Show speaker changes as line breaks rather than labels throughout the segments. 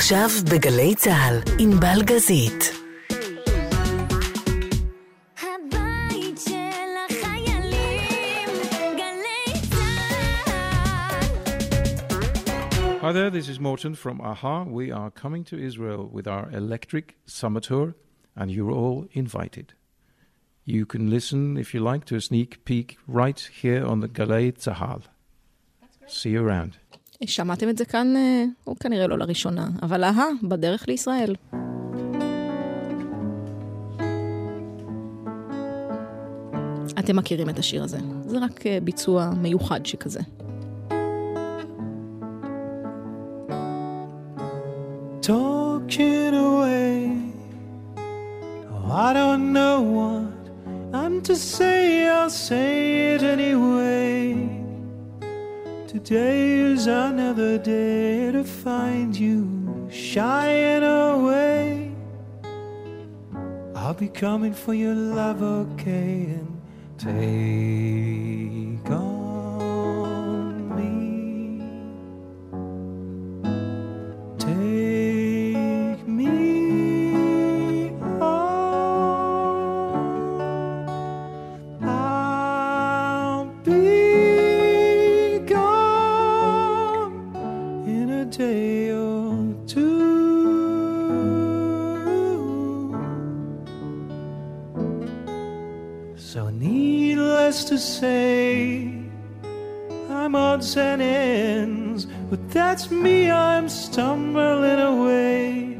עכשיו בגלי צה"ל, עם בלגזית.
הבית של החיילים, גלי צה"ל.
Hi there, this is Morton from AHA. We are coming to Israel with our electric summer tour, and you're all invited. You can listen, if you like, to a sneak peek right here on the Galei Tzahal. See you around.
שמעתם את זה כאן, אה, הוא כנראה לא לראשונה, אבל אהה, בדרך לישראל. אתם מכירים את השיר הזה, זה רק אה, ביצוע מיוחד שכזה.
talking away. Oh, I don't know what I'm to say, I'll say it anyway. Today is another day to find you shying away. I'll be coming for your love, okay, and take that's me, I'm stumbling away.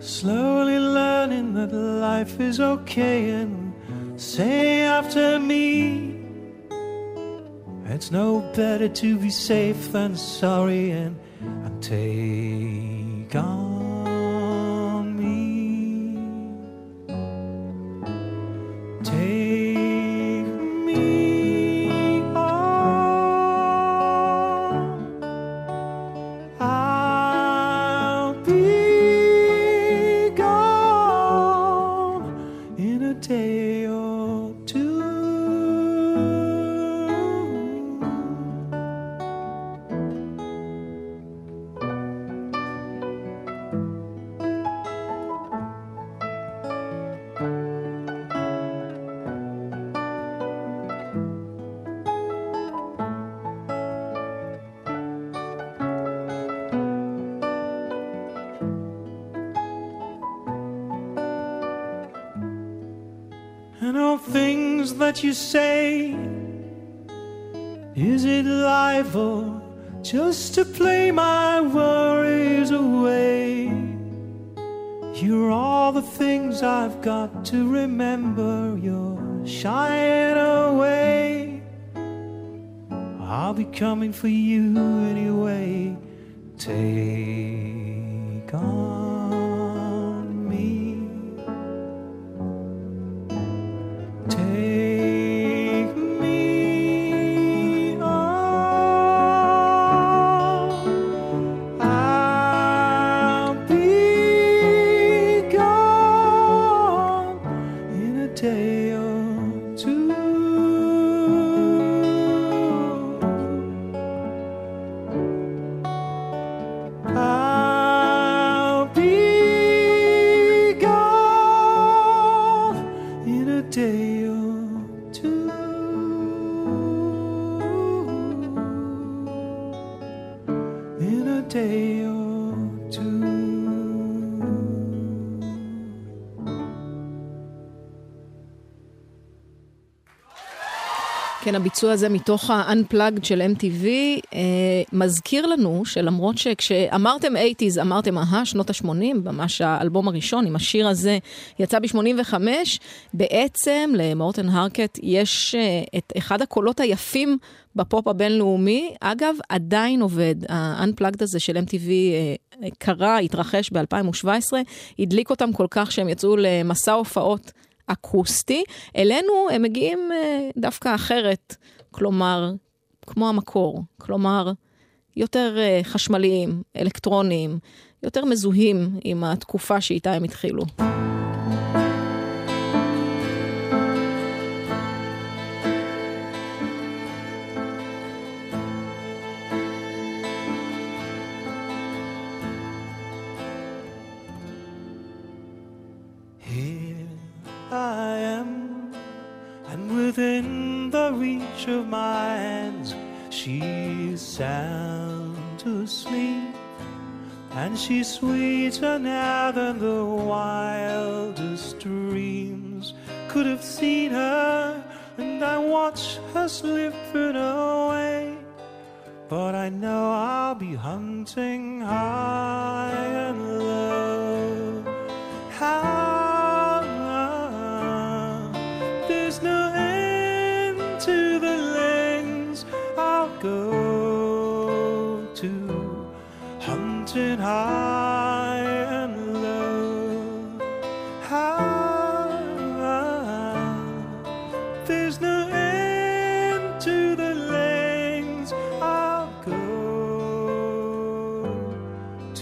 Slowly learning that life is okay, and say after me, it's no better to be safe than sorry, and, and take on you say. Is it life or just to play my worries away? You're all the things I've got to remember. You're shying away. I'll be coming for you day
כן, הביצוע הזה מתוך ה-Unplugged של MTV אה, מזכיר לנו שלמרות שכשאמרתם 80's אמרתם אהה, שנות ה-80, ממש האלבום הראשון עם השיר הזה יצא ב-85, בעצם למורטן הרקט יש אה, את אחד הקולות היפים בפופ הבינלאומי. אגב, עדיין עובד. ה-Unplugged הזה של MTV אה, קרה, התרחש ב-2017, הדליק אותם כל כך שהם יצאו למסע הופעות. אקוסטי, אלינו הם מגיעים אה, דווקא אחרת, כלומר, כמו המקור, כלומר, יותר אה, חשמליים, אלקטרוניים, יותר מזוהים עם התקופה שאיתה הם התחילו.
Within the reach of my hands. She's sound asleep, and she's sweeter now than the wildest dreams could have seen her. And I watch her slipping away. But I know I'll be hunting high and low. High and low. High, there's no end to the lengths I'll go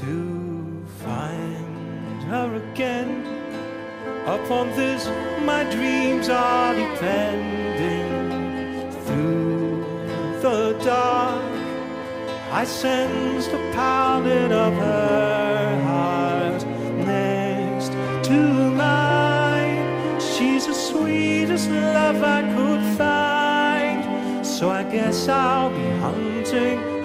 to find her again. Upon this, my dreams are depending. Through the dark, I sense the pounding of her heart next to mine. She's the sweetest love I could find. So I guess I'll be hunting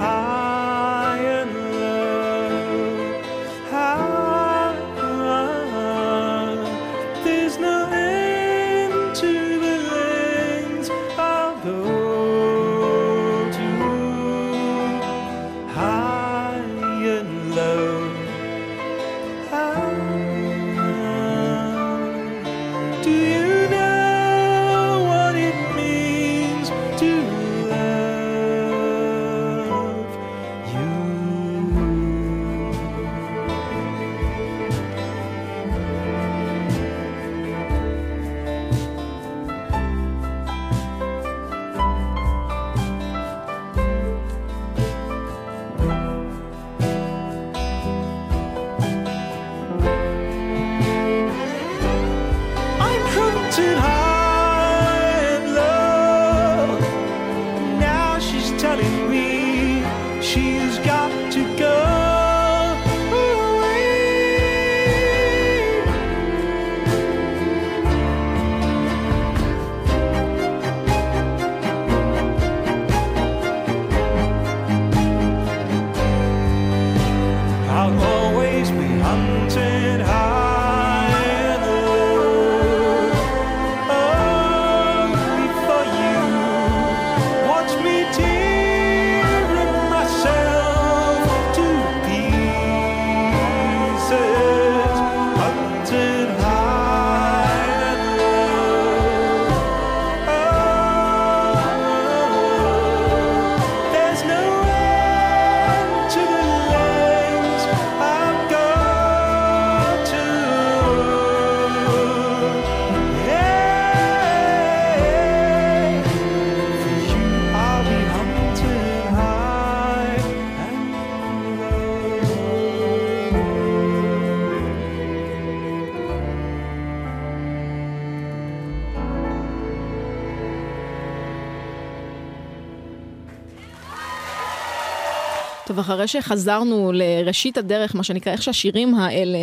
אחרי שחזרנו לראשית הדרך, מה שנקרא, איך שהשירים האלה,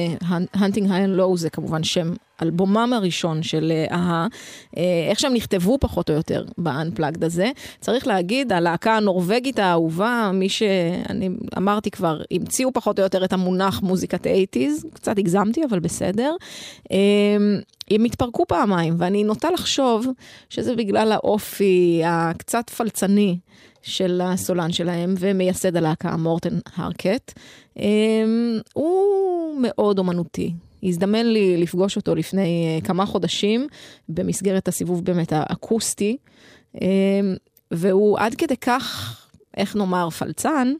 Hunting High and Low זה כמובן שם אלבומם הראשון של אה, אהה, אה, איך שהם נכתבו פחות או יותר ב-Unplugged הזה. צריך להגיד, הלהקה הנורבגית האהובה, מי שאני אמרתי כבר, המציאו פחות או יותר את המונח מוזיקת 80's, קצת הגזמתי, אבל בסדר. אה, הם התפרקו פעמיים, ואני נוטה לחשוב שזה בגלל האופי הקצת פלצני של הסולן שלהם ומייסד הלהקה, מורטן הרקט. אמ, הוא מאוד אומנותי. הזדמן לי לפגוש אותו לפני אה, כמה חודשים במסגרת הסיבוב באמת האקוסטי, אמ, והוא עד כדי כך, איך נאמר, פלצן,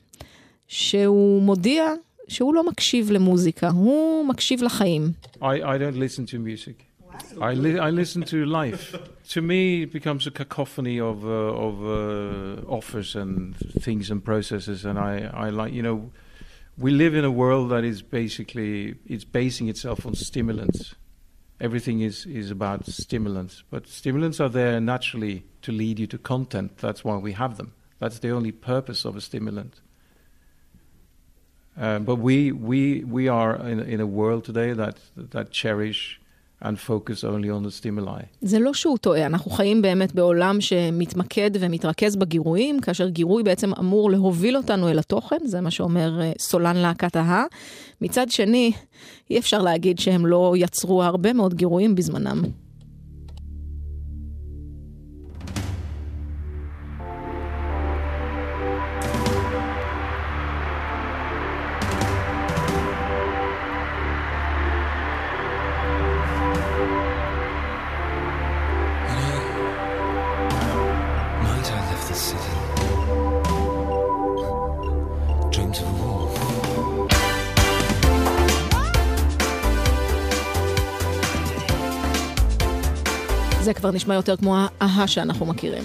שהוא מודיע שהוא לא מקשיב למוזיקה, הוא מקשיב לחיים.
I, I don't listen to music. I, li- I listen to life. to me, it becomes a cacophony of uh, of uh, offers and things and processes, and I, I like you know, we live in a world that is basically it's basing itself on stimulants. Everything is is about stimulants, but stimulants are there naturally to lead you to content. That's why we have them. That's the only purpose of a stimulant. Uh, but we we we are in, in a world today that that cherish and focus only on the stimuli.
זה לא שהוא טועה, אנחנו חיים באמת בעולם שמתמקד ומתרכז בגירויים, כאשר גירוי בעצם אמור להוביל אותנו אל התוכן, זה מה שאומר אה, סולן להקת ההא. מצד שני, אי אפשר להגיד שהם לא יצרו הרבה מאוד גירויים בזמנם. זה כבר נשמע יותר כמו האהה שאנחנו מכירים.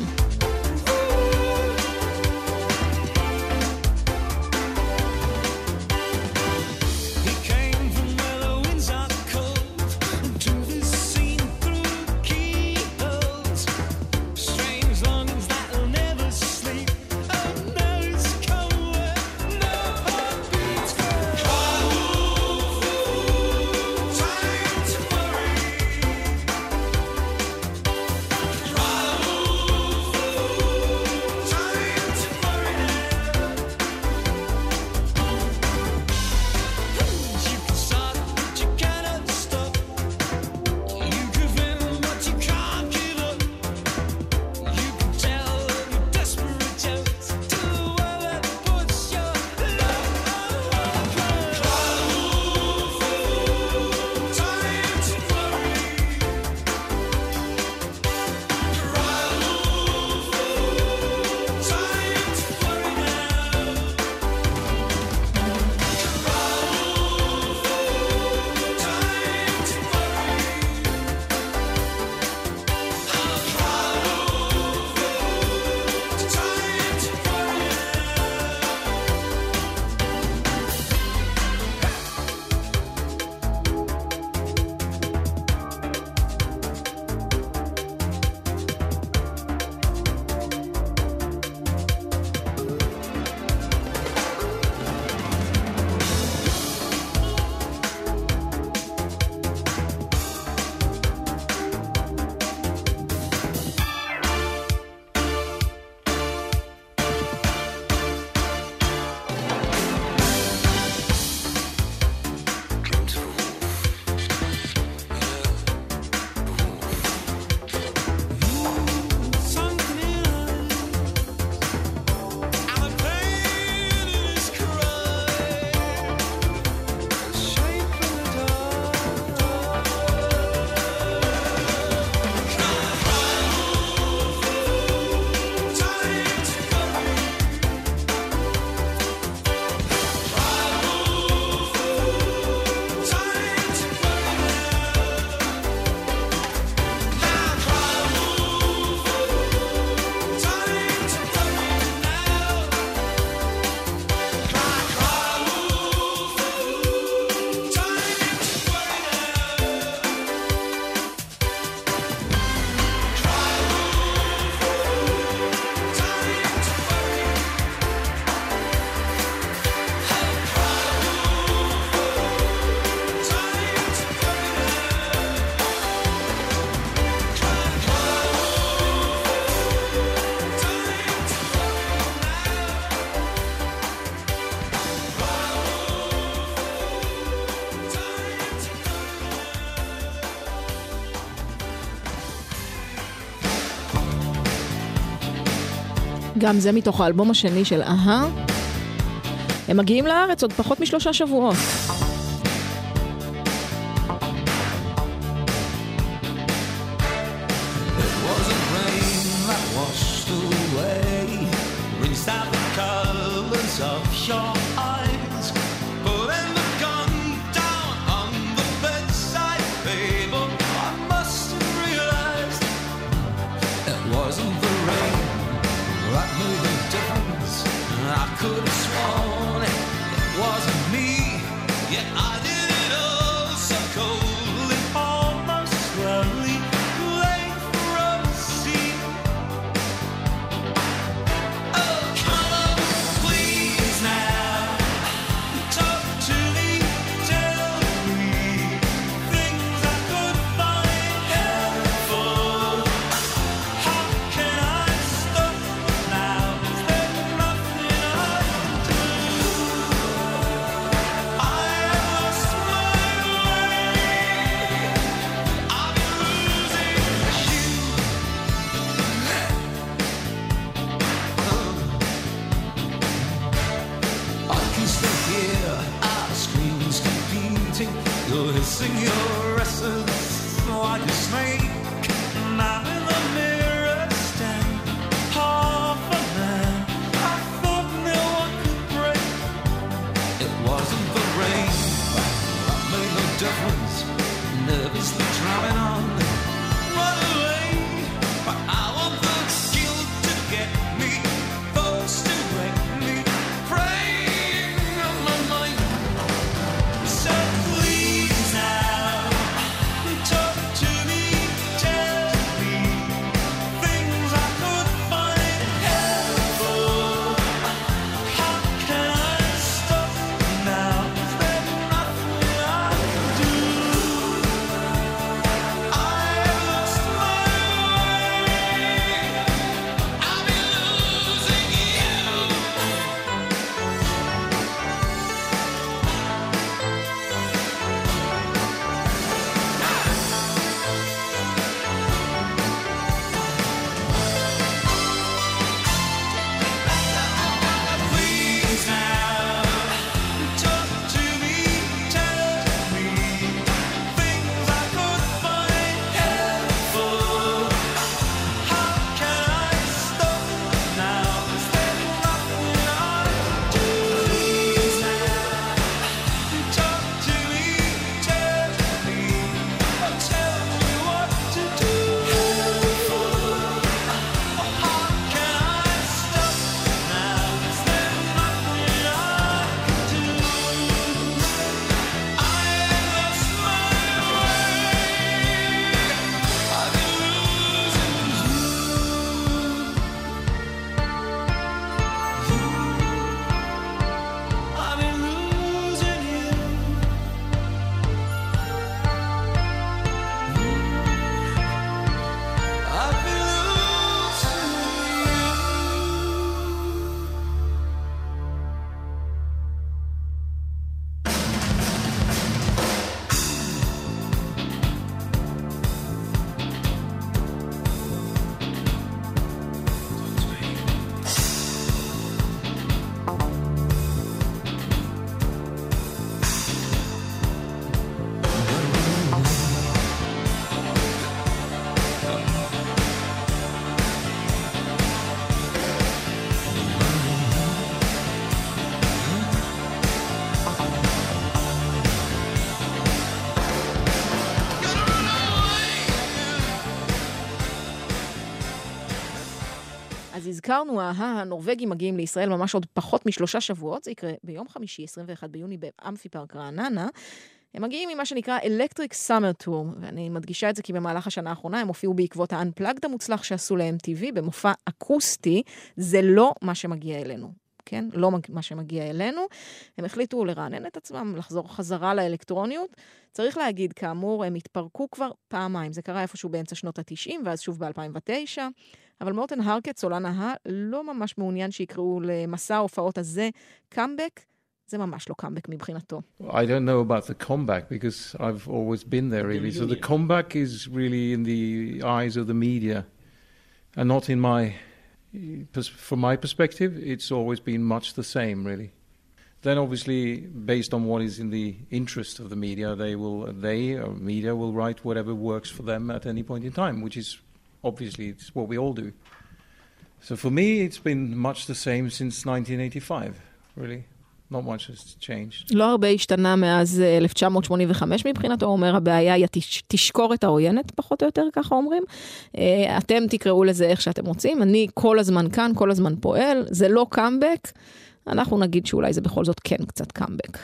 גם זה מתוך האלבום השני של אהה. הם מגיעים לארץ עוד פחות משלושה שבועות.
הזכרנו, ההה, הנורבגים מגיעים לישראל ממש עוד פחות משלושה שבועות, זה יקרה ביום חמישי, 21 ביוני, באמפי פארק רעננה. הם מגיעים ממה שנקרא Electric Summer Tour, ואני מדגישה את זה כי במהלך השנה האחרונה הם הופיעו בעקבות ה-Unplugged המוצלח שעשו ל-MTV במופע אקוסטי, זה לא מה שמגיע אלינו. כן? לא מה שמגיע אלינו. הם החליטו לרענן את עצמם, לחזור חזרה לאלקטרוניות. צריך להגיד, כאמור, הם התפרקו כבר פעמיים. זה קרה איפשהו באמצע שנות ה-90, ואז שוב ב-2009. אבל מורטן הרקט, סולן ההה, לא ממש מעוניין שיקראו למסע ההופעות הזה קאמבק. זה ממש לא קאמבק מבחינתו.
I don't know about the comeback because I've always been there really. So the comeback is really in the eyes of the media and not in my, pers- from my perspective, it's always been much the same really. Then obviously, based on what is in the interest of the media, they will, they or media will write whatever works for them at any point in time, which is obviously it's what we all do. So for me, it's been much the same since 1985, really. Not much has changed.
לא הרבה השתנה מאז אה, 1985 מבחינתו, הוא אומר, הבעיה היא התשקורת העוינת, פחות או יותר, ככה אומרים. אה, אתם תקראו לזה איך שאתם רוצים, אני כל הזמן כאן, כל הזמן פועל, זה לא קאמבק, אנחנו נגיד שאולי זה בכל זאת כן קצת קאמבק.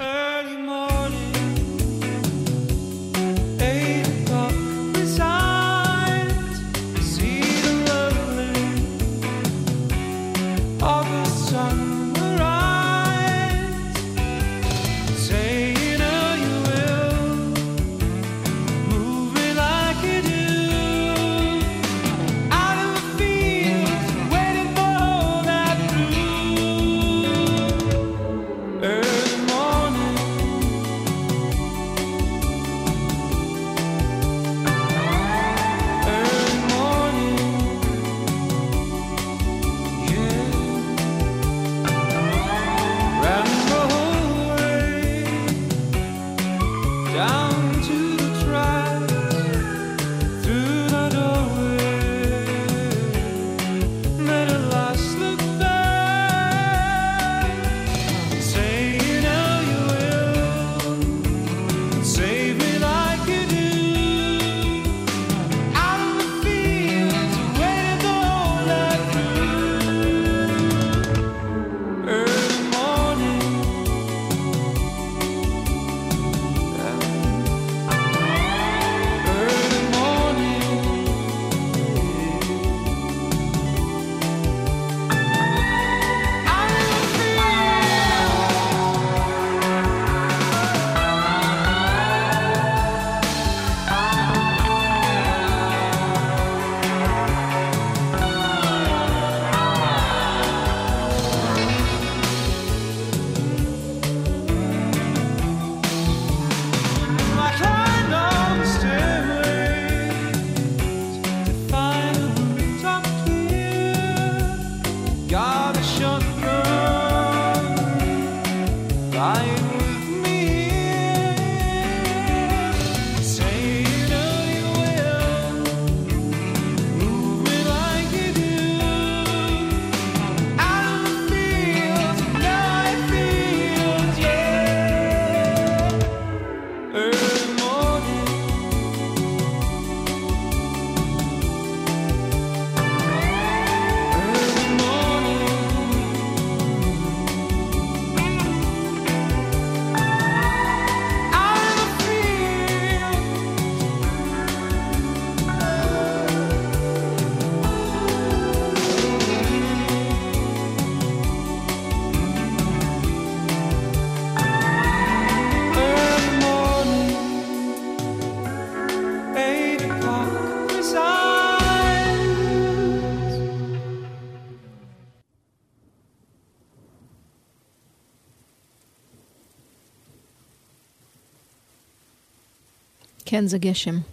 Kenza Zagishim.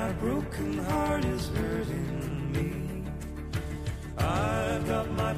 My broken heart is hurting me. I've got my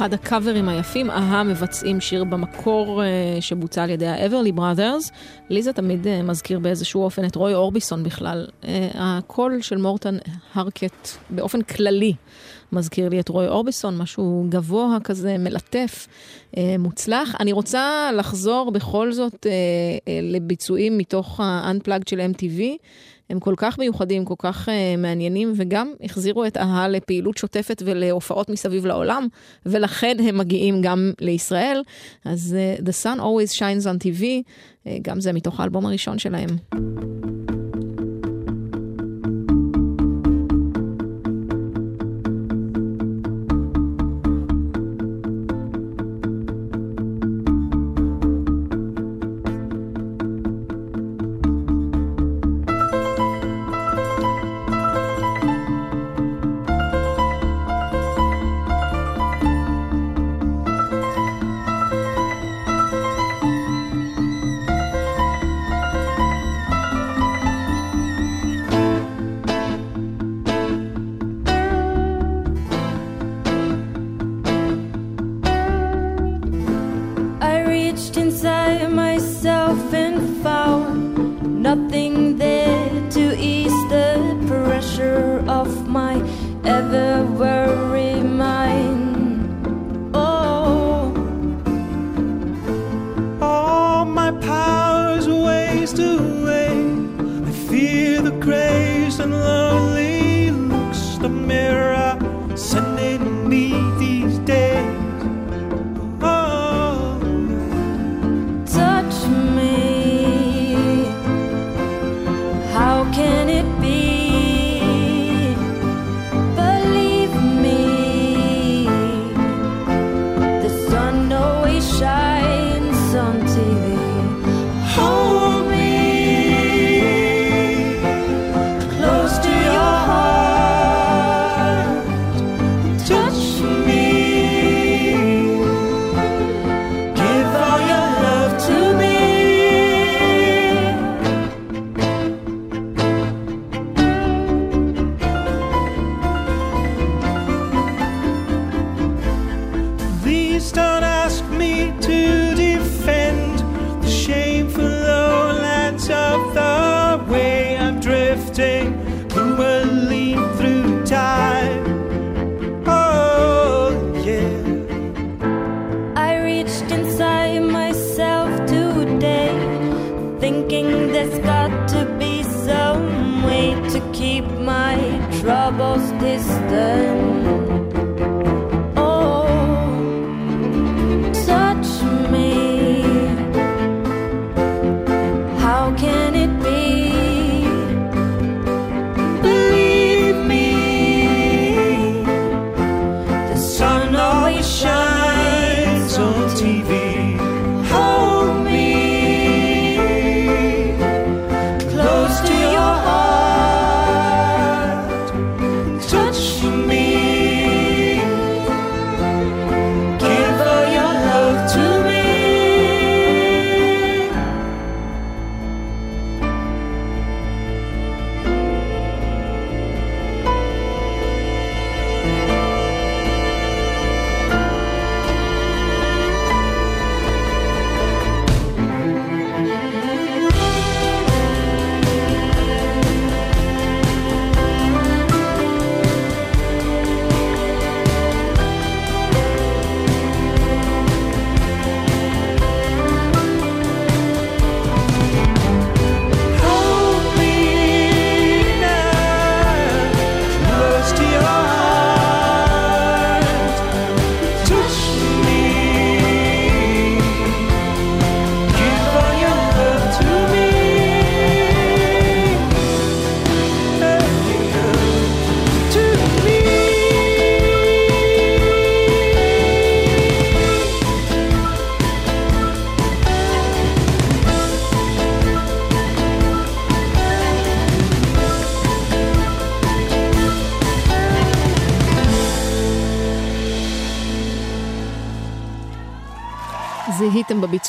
אחד הקאברים היפים, אהה מבצעים שיר במקור אה, שבוצע על ידי האברלי בראדרס. לי זה תמיד אה, מזכיר באיזשהו אופן את רוי אורביסון בכלל. אה, הקול של מורטן הרקט באופן כללי מזכיר לי את רוי אורביסון, משהו גבוה כזה, מלטף, אה, מוצלח. אני רוצה לחזור בכל זאת אה, אה, לביצועים מתוך ה-unplugged של MTV. הם כל כך מיוחדים, כל כך uh, מעניינים, וגם החזירו את אהה לפעילות שוטפת ולהופעות מסביב לעולם, ולכן הם מגיעים גם לישראל. אז uh, The Sun Always Shines on TV, uh, גם זה מתוך האלבום הראשון שלהם.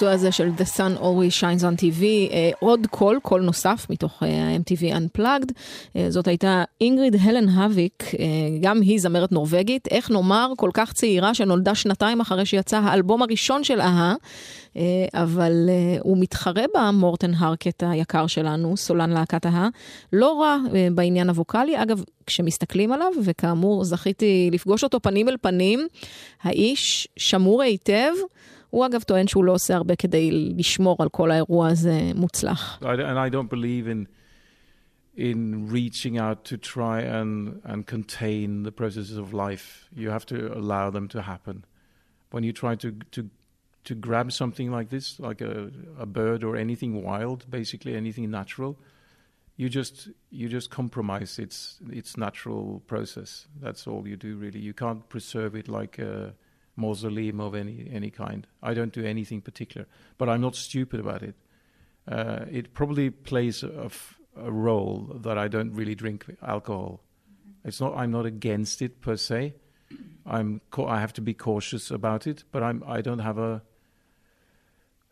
זיהיתם בביצוע הזה של The Sun Always Shines on TV אה, עוד קול, קול נוסף מתוך אה, ה-MTV Unplugged. אה, זאת הייתה אינגריד הלן האביק, אה, גם היא זמרת נורבגית, איך נאמר, כל כך צעירה שנולדה שנתיים אחרי שיצא האלבום הראשון של אהה, אה, אבל אה, הוא מתחרה בה, מורטן הרקט היקר שלנו, סולן להקת אהה, לא רע אה, בעניין הווקאלי. אגב, כשמסתכלים עליו, וכאמור זכיתי לפגוש אותו פנים אל פנים, האיש שמור היטב. הוא אגב טוען שהוא לא עושה הרבה כדי לשמור על כל האירוע הזה מוצלח.
I, and I don't believe in in reaching out to try and and contain the processes of life. You have to allow them to happen. When you try to to to grab something like this, like a a bird or anything wild, basically anything natural, you just you just compromise its its natural process. That's all you do really. You can't preserve it like a mausoleum of any any kind. I don't do anything particular, but I'm not stupid about it. Uh, it probably plays a role that I don't really drink alcohol. It's not. I'm not against it per se. I'm. I have to be cautious about it, but I'm. I don't have a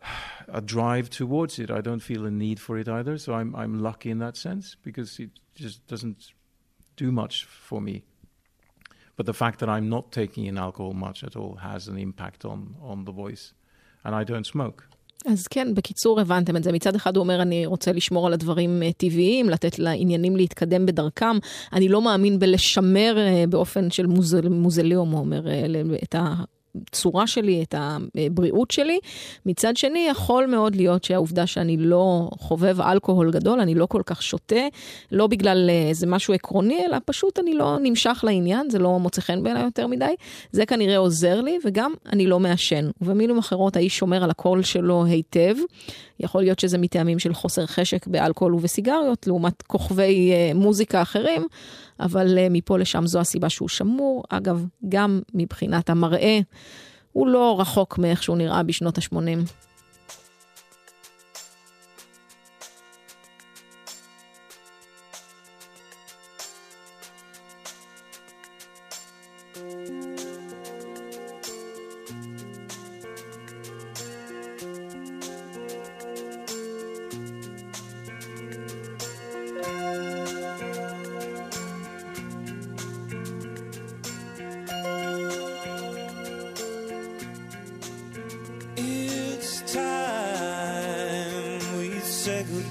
a drive towards it. I don't feel a need for it either. So I'm. I'm lucky in that sense because it just doesn't do much for me. But the fact that I'm not taking in alcohol much at all has an impact on on the voice, and I don't smoke.
אז כן, בקיצור הבנתם את זה. מצד אחד הוא אומר, אני רוצה לשמור על הדברים אה, טבעיים, לתת לעניינים להתקדם בדרכם. אני לא מאמין בלשמר אה, באופן של מוזל, מוזליום, הוא אומר, אה, את הצורה שלי, את הבריאות שלי. מצד שני, יכול מאוד להיות שהעובדה שאני לא חובב אלכוהול גדול, אני לא כל כך שותה, לא בגלל אה, איזה משהו עקרוני, אלא פשוט אני לא נמשך לעניין, זה לא מוצא חן בעיניי יותר מדי. זה כנראה עוזר לי, וגם אני לא מעשן. ובמילים אחרות, האיש שומר על הקול שלו היטב. יכול להיות שזה מטעמים של חוסר חשק באלכוהול ובסיגריות, לעומת כוכבי אה, מוזיקה אחרים, אבל אה, מפה לשם זו הסיבה שהוא שמור. אגב, גם מבחינת המראה, הוא לא רחוק מאיך שהוא נראה בשנות ה-80.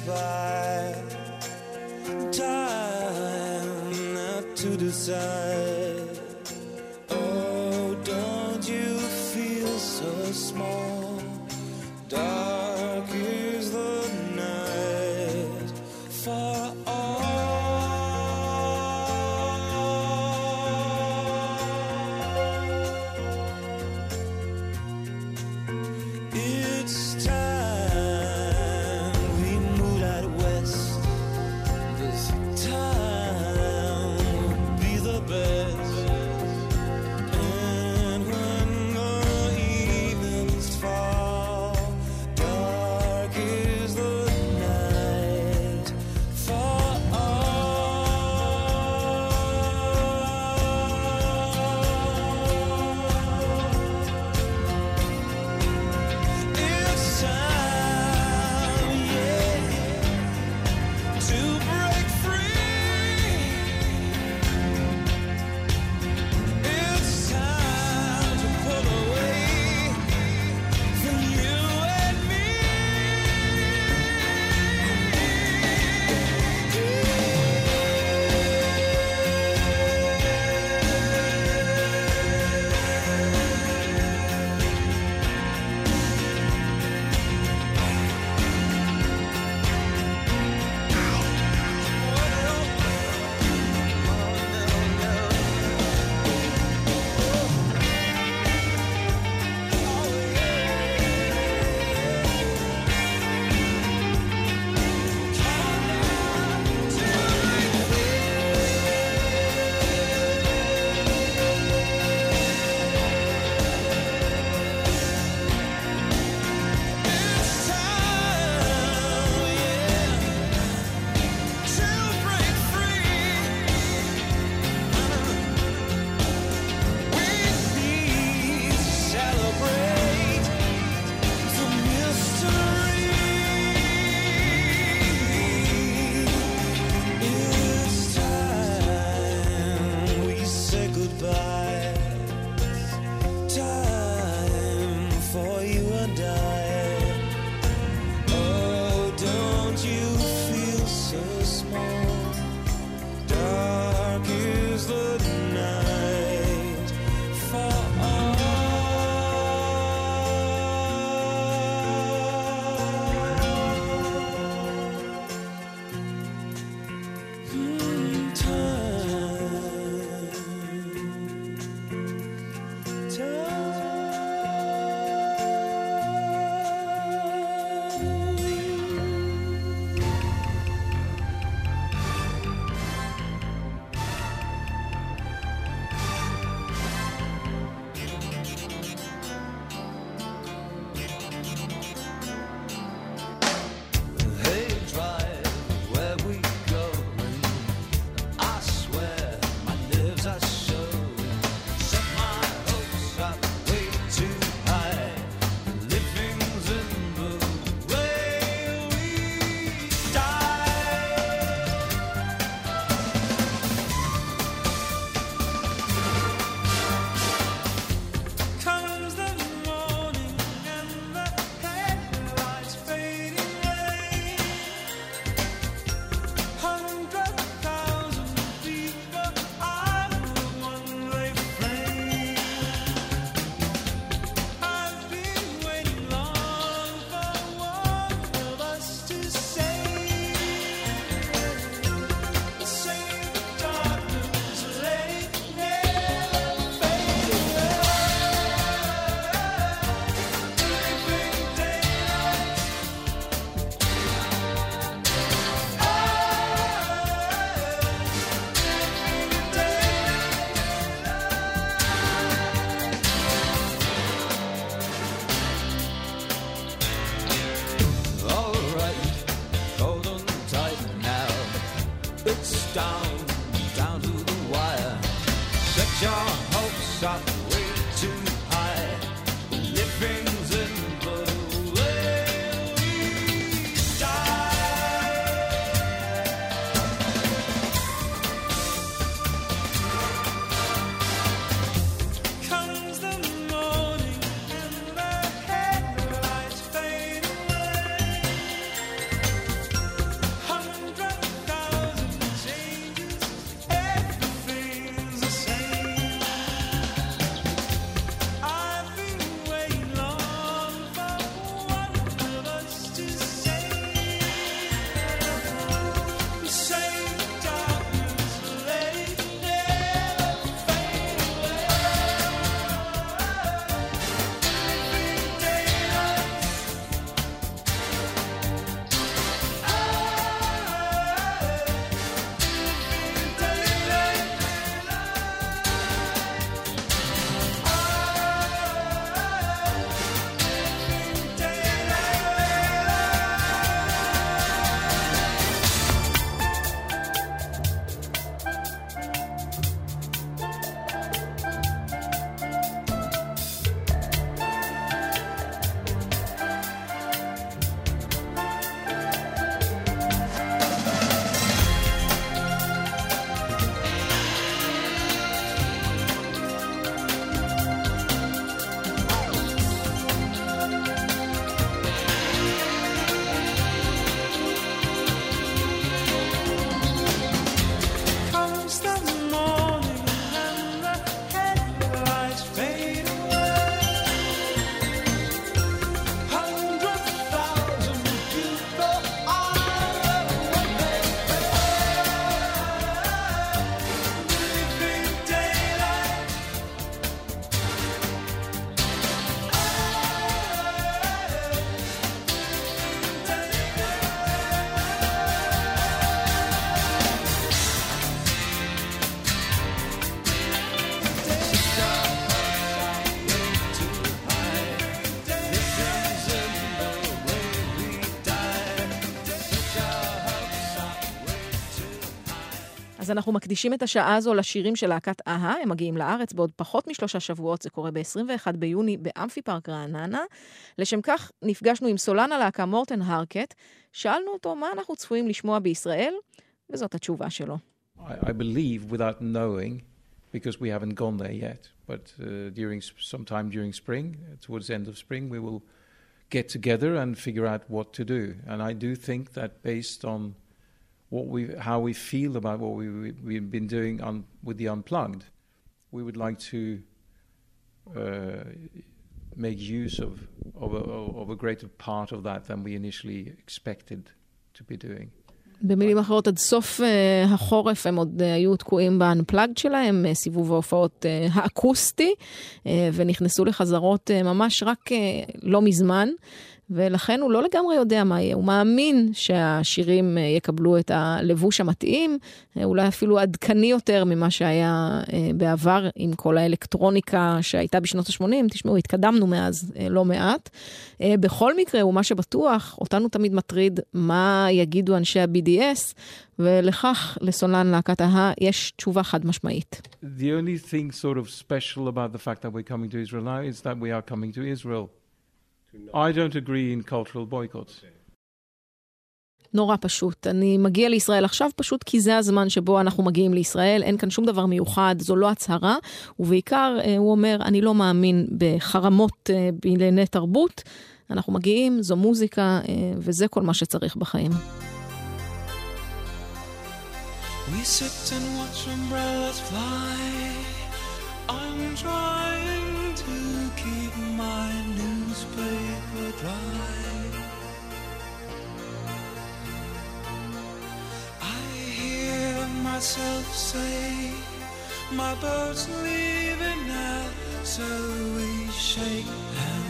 by time not to decide.
אז אנחנו מקדישים את השעה הזו לשירים של להקת אהה, הם מגיעים לארץ בעוד פחות משלושה שבועות, זה קורה ב-21 ביוני באמפי פארק רעננה. לשם כך נפגשנו עם סולן הלהקה מורטן הרקט, שאלנו אותו מה אנחנו צפויים לשמוע בישראל, וזאת התשובה שלו.
I, I believe, without knowing, because we haven't gone there yet, but uh, during sometime during spring, uh, towards the end of spring, we will get together and figure out what to do. And I do think that based on what we, how we feel about what we, we, we've been doing on, with the unplugged, we would like to uh, make use of, of, a, of a greater part of that than we initially expected to be doing.
במילים אחרות, עד סוף אה, החורף הם עוד אה, היו תקועים באנפלאגד שלהם, אה, סיבוב ההופעות אה, האקוסטי, אה, ונכנסו לחזרות אה, ממש רק אה, לא מזמן, ולכן הוא לא לגמרי יודע מה יהיה. הוא מאמין שהשירים אה, יקבלו את הלבוש המתאים, אה, אולי אפילו עדכני יותר ממה שהיה אה, בעבר עם כל האלקטרוניקה שהייתה בשנות ה-80. תשמעו, התקדמנו מאז לא מעט. בכל מקרה, ומה שבטוח, אותנו תמיד מטריד מה יגידו אנשי ה-BDS, ולכך, לסולן להקת ההא, יש תשובה חד משמעית.
The only thing sort of special about the fact that we're coming to Israel now is that we are coming to Israel. I don't agree in cultural boycotts.
נורא פשוט. אני מגיע לישראל עכשיו פשוט כי זה הזמן שבו אנחנו מגיעים לישראל, אין כאן שום דבר מיוחד, זו לא הצהרה, ובעיקר, אה, הוא אומר, אני לא מאמין בחרמות אה, בענייני תרבות, אנחנו מגיעים, זו מוזיקה, אה, וזה כל מה שצריך בחיים.
We sit and watch umbrellas fly. I'm trying to keep my myself say, My boat's leaving now, so we shake hands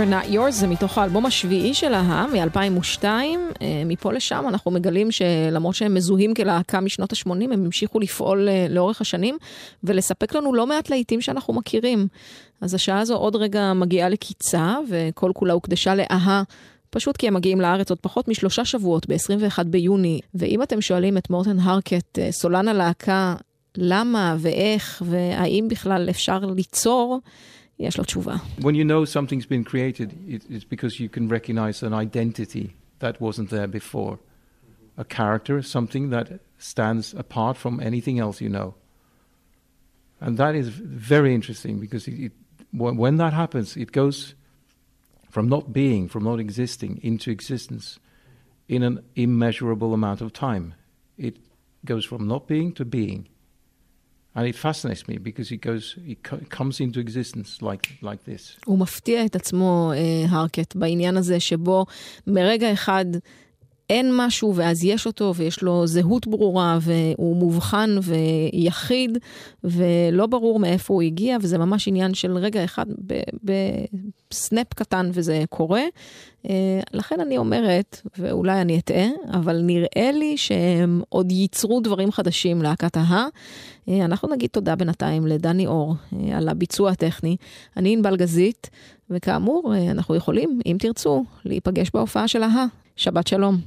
Forever Not Yours זה מתוך האלבום השביעי של ההא, מ-2002. אה, מפה לשם אנחנו מגלים שלמרות שהם מזוהים כלהקה משנות ה-80, הם המשיכו לפעול אה, לאורך השנים ולספק לנו לא מעט להיטים שאנחנו מכירים. אז השעה הזו עוד רגע מגיעה לקיצה, וכל כולה הוקדשה להא. פשוט כי הם מגיעים לארץ עוד פחות משלושה שבועות, ב-21 ביוני. ואם אתם שואלים את מורטן הרקט, אה, סולן הלהקה, למה ואיך, והאם בכלל אפשר ליצור, יש לו תשובה.
When you know something's been created, it, it's because you can recognize an identity that wasn't there before. A character, something that stands apart from anything else you know. And that is very interesting because it, it, when when that happens, it goes from not being, from not existing, into existence in an immeasurable amount of time. It goes from not being to being. And it fascinates me because it goes, it co- comes into existence like, like this.
הוא מפתיע את עצמו, אה, הרקט, בעניין הזה שבו מרגע אחד אין משהו ואז יש אותו ויש לו זהות ברורה והוא מובחן ויחיד ולא ברור מאיפה הוא הגיע וזה ממש עניין של רגע אחד בסנאפ קטן וזה קורה. אה, לכן אני אומרת, ואולי אני אטעה, אבל נראה לי שהם עוד ייצרו דברים חדשים להקת ההא. אה, אנחנו נגיד תודה בינתיים לדני אור אה, על הביצוע הטכני. אני ענבל גזית, וכאמור, אנחנו יכולים, אם תרצו, להיפגש בהופעה של ההא. שבת שלום.